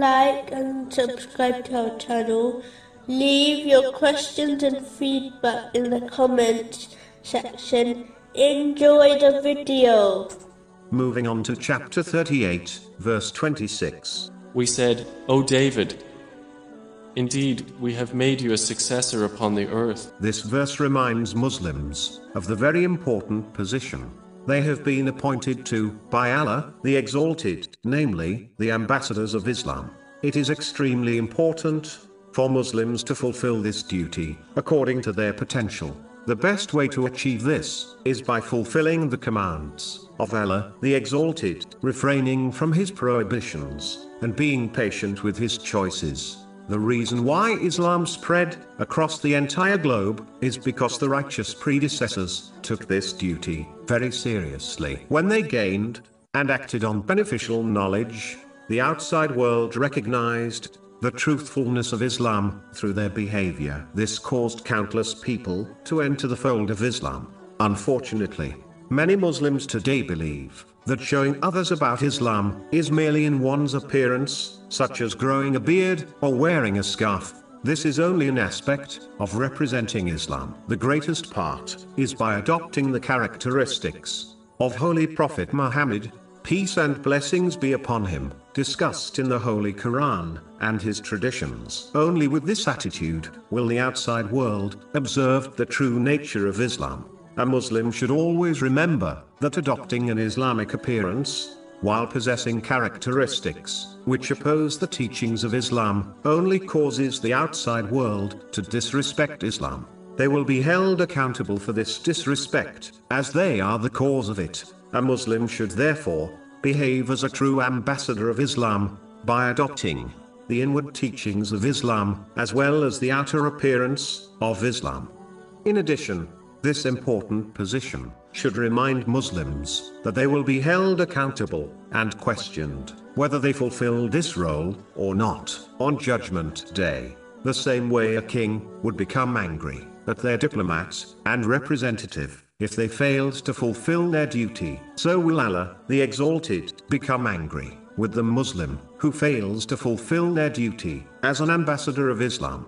like and subscribe to our channel. Leave your questions and feedback in the comments section. Enjoy the video. Moving on to chapter 38, verse 26. We said, O David, indeed we have made you a successor upon the earth. This verse reminds Muslims of the very important position they have been appointed to by Allah, the Exalted, namely, the ambassadors of Islam. It is extremely important for Muslims to fulfill this duty according to their potential. The best way to achieve this is by fulfilling the commands of Allah, the Exalted, refraining from His prohibitions, and being patient with His choices. The reason why Islam spread across the entire globe is because the righteous predecessors took this duty very seriously. When they gained and acted on beneficial knowledge, the outside world recognized the truthfulness of Islam through their behavior. This caused countless people to enter the fold of Islam. Unfortunately, many Muslims today believe that showing others about Islam is merely in one's appearance, such as growing a beard or wearing a scarf. This is only an aspect of representing Islam. The greatest part is by adopting the characteristics of Holy Prophet Muhammad, peace and blessings be upon him, discussed in the Holy Quran, and his traditions. Only with this attitude will the outside world observe the true nature of Islam. A Muslim should always remember that adopting an Islamic appearance, while possessing characteristics which oppose the teachings of Islam, only causes the outside world to disrespect Islam. They will be held accountable for this disrespect, as they are the cause of it. A Muslim should therefore behave as a true ambassador of Islam by adopting the inward teachings of Islam as well as the outer appearance of Islam. In addition, this important position should remind Muslims that they will be held accountable and questioned whether they fulfill this role or not on Judgment Day. The same way a king would become angry at their diplomat and representative if they failed to fulfill their duty, so will Allah, the Exalted, become angry with the Muslim who fails to fulfill their duty as an ambassador of Islam.